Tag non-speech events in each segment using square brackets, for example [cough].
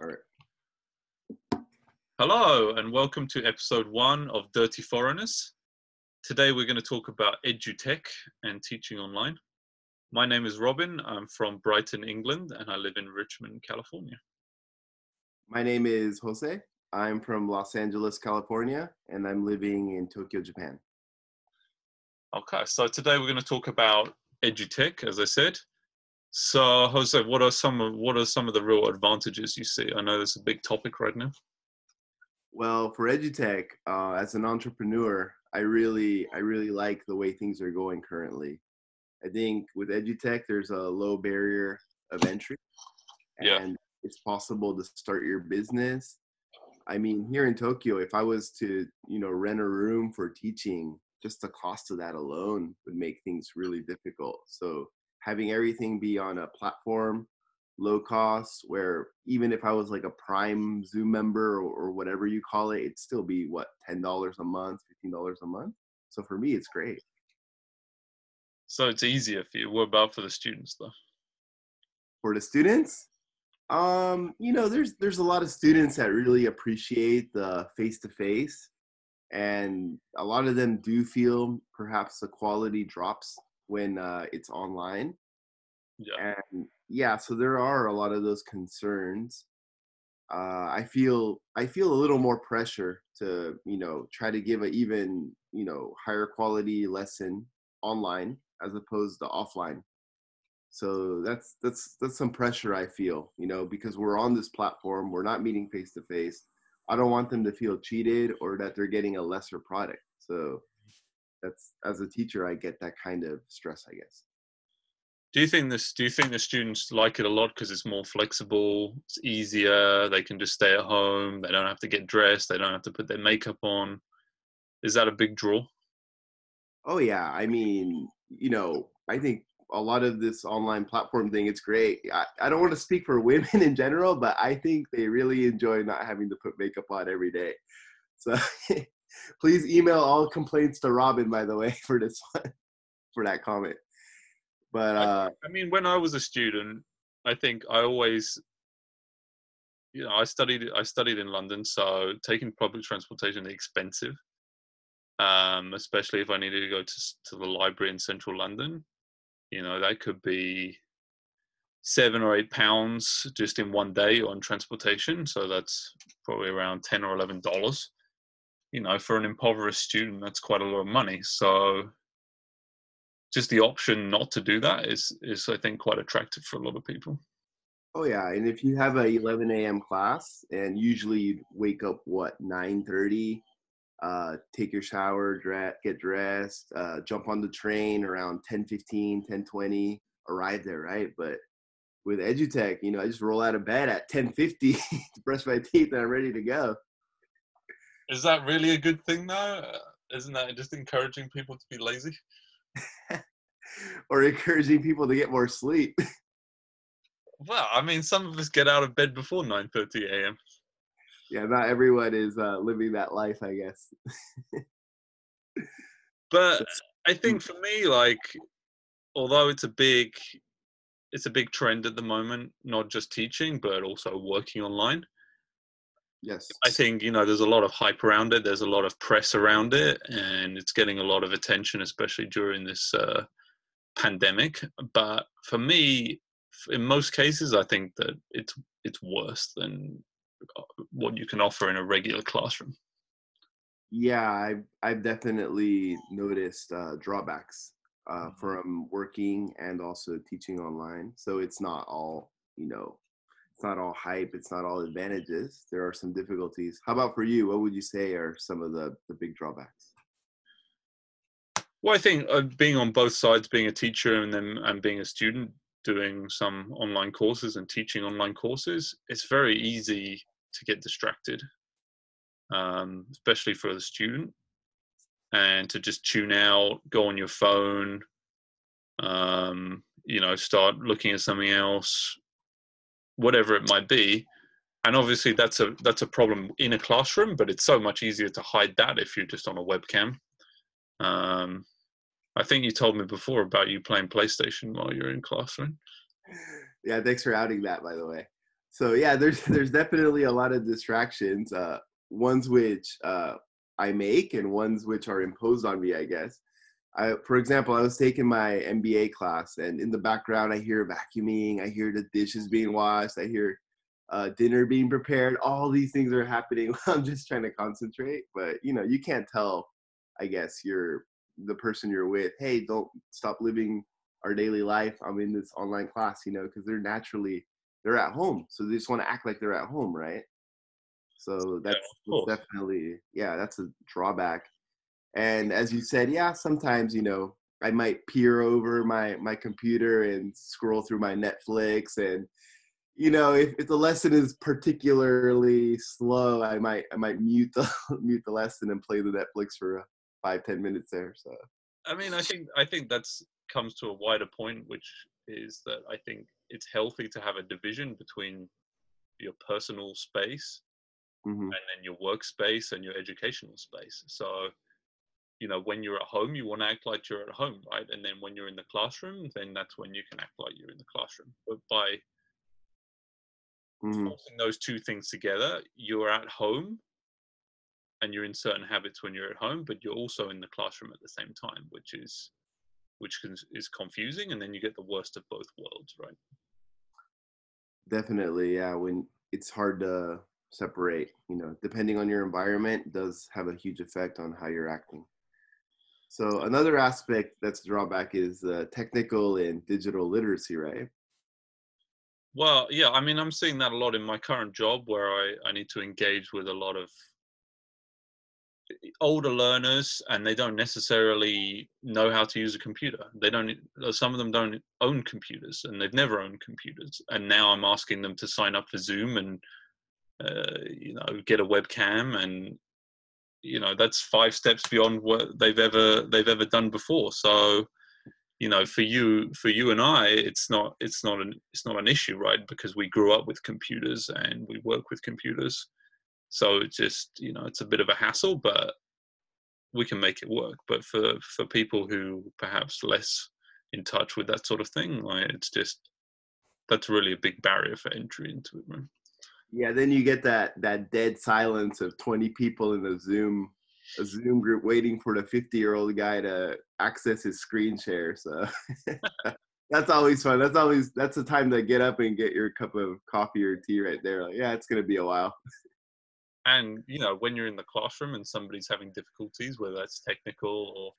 All right. Hello, and welcome to episode one of Dirty Foreigners. Today we're going to talk about edutech and teaching online. My name is Robin. I'm from Brighton, England, and I live in Richmond, California. My name is Jose. I'm from Los Angeles, California, and I'm living in Tokyo, Japan. Okay, so today we're going to talk about edutech, as I said. So, Jose, what are some of what are some of the real advantages you see? I know it's a big topic right now. Well, for edutech, uh, as an entrepreneur, I really I really like the way things are going currently. I think with edutech, there's a low barrier of entry, Yeah. and it's possible to start your business. I mean, here in Tokyo, if I was to you know rent a room for teaching, just the cost of that alone would make things really difficult. So having everything be on a platform low cost where even if i was like a prime zoom member or, or whatever you call it it'd still be what $10 a month $15 a month so for me it's great So it's easier for you. What about for the students, though? for the students um you know there's there's a lot of students that really appreciate the face to face and a lot of them do feel perhaps the quality drops when uh, it's online. Yeah. and yeah so there are a lot of those concerns. Uh, i feel i feel a little more pressure to you know try to give a even you know higher quality lesson online as opposed to offline. So that's that's that's some pressure i feel you know because we're on this platform we're not meeting face to face. I don't want them to feel cheated or that they're getting a lesser product. So that's as a teacher i get that kind of stress i guess Do you think this? Do you think the students like it a lot because it's more flexible? It's easier. They can just stay at home. They don't have to get dressed. They don't have to put their makeup on. Is that a big draw? Oh yeah, I mean, you know, I think a lot of this online platform thing, it's great. I, I don't want to speak for [laughs] women in general, but I think they really enjoy not having to put makeup on every day. So [laughs] please email all complaints to Robin, by the way, [laughs] for this one, for that comment. But uh, I mean, when I was a student, I think I always, you know, I studied I studied in London, so taking public transportation is expensive, um, especially if I needed to go to to the library in central London. You know, that could be seven or eight pounds just in one day on transportation. So that's probably around ten or eleven dollars. You know, for an impoverished student, that's quite a lot of money. So just the option not to do that is is I think quite attractive for a lot of people. oh yeah, and if you have a 11 a.m. class, and usually you wake up what 9:30, uh, take your shower, dre- get dressed, uh, jump on the train around 10:15, 10:20, arrive there, right? But with EduTech, you know, I just roll out of bed at 10:50 to [laughs] brush my teeth, and I'm ready to go. Is that really a good thing though? Uh, Isn't that just encouraging people to be lazy? [laughs] or encouraging people to get more sleep. [laughs] Well, I mean, some of us get out of bed before nine thirty a.m. yeah, not everyone is uh, living that life, I guess. [laughs] But I think for me, like, although it's a big, it's a big trend at the moment, not just teaching but also working online. Yes. I think you know there's a lot of hype around it. There's a lot of press around it, and it's getting a lot of attention, especially during this uh, pandemic. But for me, in most cases, I think that it's it's worse than uh, what you can offer in a regular classroom. Yeah, I've I've definitely noticed uh, drawbacks uh, Mhm. from working and also teaching online. So it's not all you know, it's not all hype. It's not all advantages. There are some difficulties. How about for you? What would you say are some of the the big drawbacks? Well, I think uh, being on both sides, being a teacher and then and being a student, doing some online courses and teaching online courses, it's very easy to get distracted, um, especially for the student, and to just tune out, go on your phone, um, you know, start looking at something else, whatever it might be. And obviously, that's a that's a problem in a classroom, but it's so much easier to hide that if you're just on a webcam. Um, I think you told me before about you playing PlayStation while you're in classroom. Yeah, thanks for outing that, by the way. so yeah, there's there's definitely a lot of distractions. Uh, ones which uh, I make and ones which are imposed on me, I guess. I, for example, I was taking my MBA class, and in the background, I hear vacuuming, I hear the dishes being washed, I hear uh, dinner being prepared. All these things are happening. [laughs] I'm just trying to concentrate, but you know, you can't tell. I guess you're the person you're with. Hey, don't stop living our daily life. I'm in this online class, you know, because they're naturally they're at home, so they just want to act like they're at home, right? So that's yeah, definitely yeah, that's a drawback. And as you said, yeah, sometimes you know I might peer over my my computer and scroll through my Netflix and you know if, if the lesson is particularly slow i might i might mute the [laughs] mute the lesson and play the netflix for five ten minutes there so i mean i think i think that's comes to a wider point which is that i think it's healthy to have a division between your personal space mm-hmm. and then your workspace and your educational space so you know when you're at home you want to act like you're at home right and then when you're in the classroom then that's when you can act like you're in the classroom but by mm-hmm. forcing those two things together, you're at home and you're in certain habits when you're at home, but you're also in the classroom at the same time, which is which is confusing, and then you get the worst of both worlds, right? Definitely, yeah. When it's hard to separate, you know, depending on your environment, does have a huge effect on how you're acting. So another aspect that's a drawback is uh, technical and digital literacy, right? Well, yeah, I mean, I'm seeing that a lot in my current job where I, I need to engage with a lot of older learners and they don't necessarily know how to use a computer. They don't, some of them don't own computers and they've never owned computers. And now I'm asking them to sign up for Zoom and, uh, you know, get a webcam and, you know, that's five steps beyond what they've ever, they've ever done before. So, you know for you for you and i it's not it's not an it's not an issue right? Because we grew up with computers and we work with computers. So it's just you know it's a bit of a hassle but we can make it work. But for for people who perhaps less in touch with that sort of thing like it's just that's really a big barrier for entry into it right yeah then you get that that dead silence of 20 people in the zoom a Zoom group waiting for the 50 year old guy to access his screen share. So [laughs] that's always fun. That's always that's the time to get up and get your cup of coffee or tea right there. Like, yeah, it's gonna be a while. and you know, when you're in the classroom and somebody's having difficulties, whether that's technical or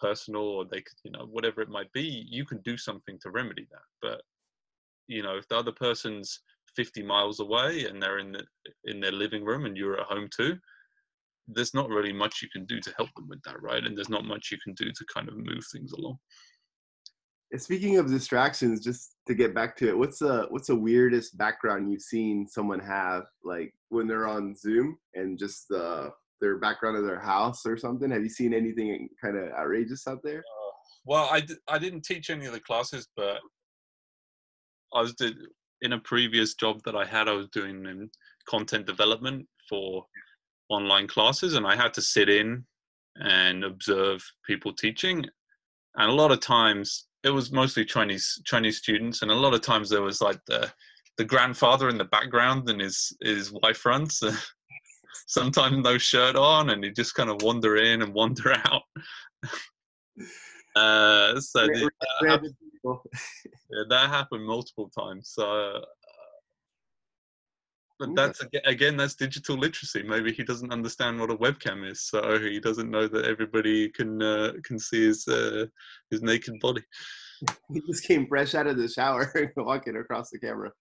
personal or they could, you know, whatever it might be, you can do something to remedy that. But you know, if the other person's 50 miles away and they're in the in their living room and you're at home too, there's not really much you can do to help them with that, right? And there's not much you can do to kind of move things along. Speaking of distractions, just to get back to it, what's the what's the weirdest background you've seen someone have, like when they're on Zoom and just uh, their background of their house or something? Have you seen anything kind of outrageous out there? Uh, well, I d- I didn't teach any of the classes, but I was did, in a previous job that I had. I was doing um, content development for online classes and I had to sit in and observe people teaching. And a lot of times it was mostly Chinese Chinese students, and a lot of times there was like the the grandfather in the background and his his wife runs. [laughs] sometimes no shirt on, and he just kind of wander in and wander out. [laughs] uh, so that, happened, [laughs] yeah, that happened multiple times. So but that's again that's digital literacy. Maybe he doesn't understand what a webcam is so he doesn't know that everybody can uh, can see his uh, his naked body. [laughs] He just came fresh out of the shower [laughs] walking across the camera.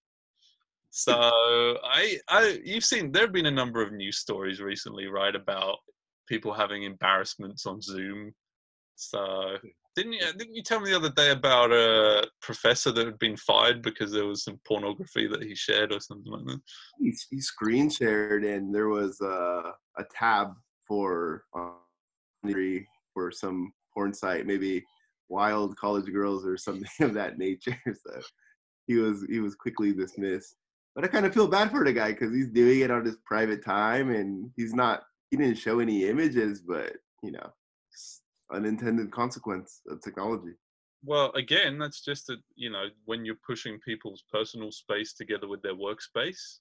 So i i you've seen there have been a number of news stories recently right about people having embarrassments on zoom so didn't you, didn't you tell me the other day about a professor that had been fired because there was some pornography that he shared or something like that? He, he screen shared, and there was a, a tab for uh, for some porn site, maybe wild college girls or something [laughs] of that nature. [laughs] So he was he was quickly dismissed. But I kind of feel bad for the guy because he's doing it on his private time, and he's not he didn't show any images, but you know unintended consequence of technology. Well, again, that's just that you know when you're pushing people's personal space together with their workspace.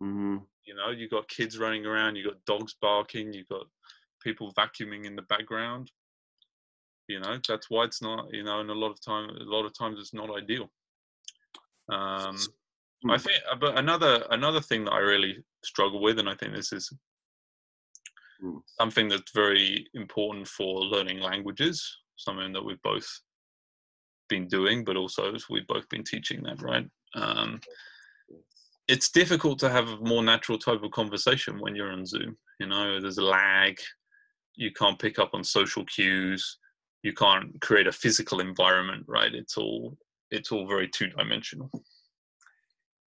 hmm You know, you got kids running around, you got dogs barking, you got people vacuuming in the background. You know, that's why it's not. You know, and a lot of time, a lot of times, it's not ideal. Um, I Hmm. think, uh, but another another thing that I really struggle with, and I think this is Mm. something that's very important for learning languages, something that we've both been doing, but also we've both been teaching that, right? Um, it's difficult to have a more natural type of conversation when you're on Zoom. You know, there's a lag. You can't pick up on social cues. You can't create a physical environment, right? It's all it's all very two dimensional.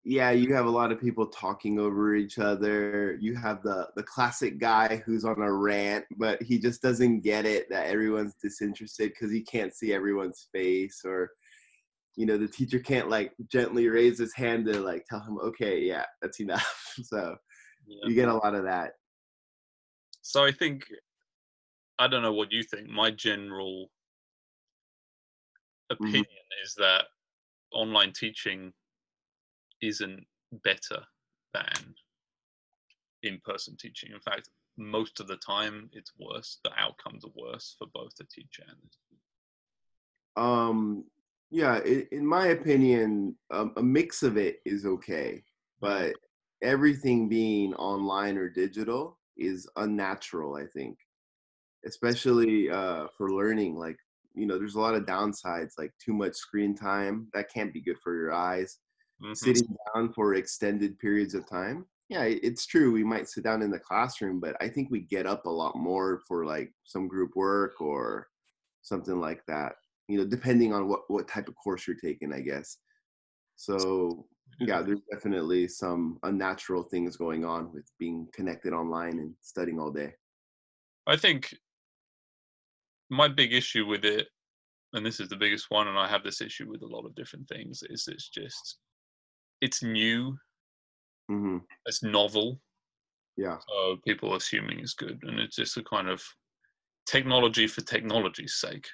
Yeah you have a lot of people talking over each other you have the the classic guy who's on a rant but he just doesn't get it that everyone's disinterested because he can't see everyone's face or you know the teacher can't like gently raise his hand to like tell him okay yeah that's enough [laughs] so Yeah. you get a lot of that So I think I don't know what you think. My general mm-hmm. opinion is that online teaching isn't better than in-person teaching. In fact, most of the time it's worse. The outcomes are worse for both the teacher and the student. um yeah i in my opinion a mix of it is okay but everything being online or digital is unnatural i think especially uh, for learning like you know there's a lot of downsides like too much screen time that can't be good for your eyes Mhm. sitting down for extended periods of time. Yeah it's true we might sit down in the classroom but i think we get up a lot more for like some group work or something like that you know depending on what what type of course you're taking i guess. So yeah there's definitely some unnatural things going on with being connected online and studying all day. I think my big issue with it, and this is the biggest one, and I have this issue with a lot of different things, is it's just it's new, hmm it's novel, yeah so people are assuming it's good, and it's just a kind of technology for technology's sake.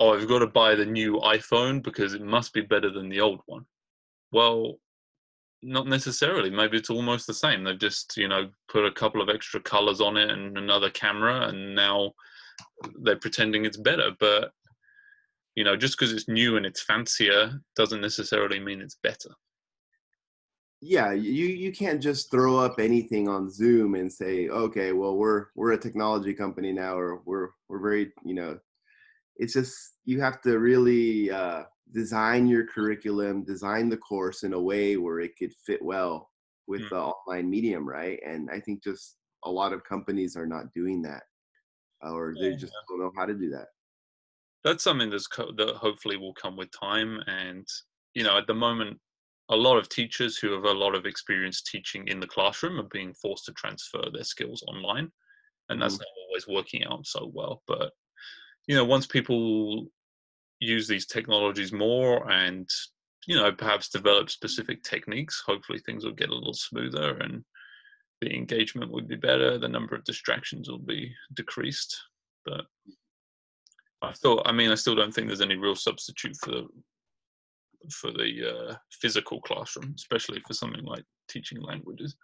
Oh, I've got to buy the new iPhone because it must be better than the old one. Well, not necessarily. Maybe it's almost the same. They've just, you know, put a couple of extra colors on it and another camera, and now they're pretending it's better. But you know, just because it's new and it's fancier doesn't necessarily mean it's better. Yeah you you can't just throw up anything on zoom and say okay well we're we're a technology company now or we're we're very you know it's just you have to really uh, design your curriculum design the course in a way where it could fit well with Mm. the online medium right and i think just a lot of companies are not doing that or they Yeah. just don't know how to do that That's something that's co- that hopefully will come with time. And you know, at the moment, a lot of teachers who have a lot of experience teaching in the classroom are being forced to transfer their skills online, and that's Mhm. not always working out so well. But you know, once people use these technologies more and you know perhaps develop specific techniques hopefully things will get a little smoother and the engagement would be better the number of distractions will be decreased but i still i mean i still don't think there's any real substitute for the for the uh, physical classroom especially for something like teaching languages.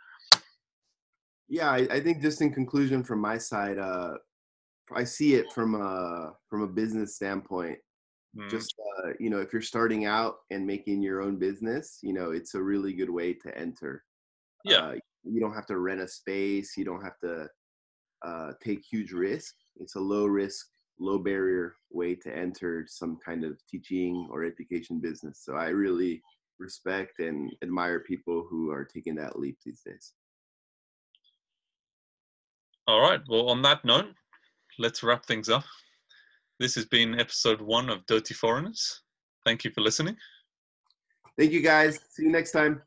Yeah I, I think just in conclusion from my side uh i see it from a from a business standpoint. Mm, just uh, you know if you're starting out and making your own business you know it's a really good way to enter. Yeah. Uh, you don't have to rent a space you don't have to uh, take huge risk. It's a low risk low barrier way to enter some kind of teaching or education business. So i really respect and admire people who are taking that leap these days. All right. Well on that note let's wrap things up. This has been episode one of dirty foreigners. Thank you for listening. Thank you guys. See you next time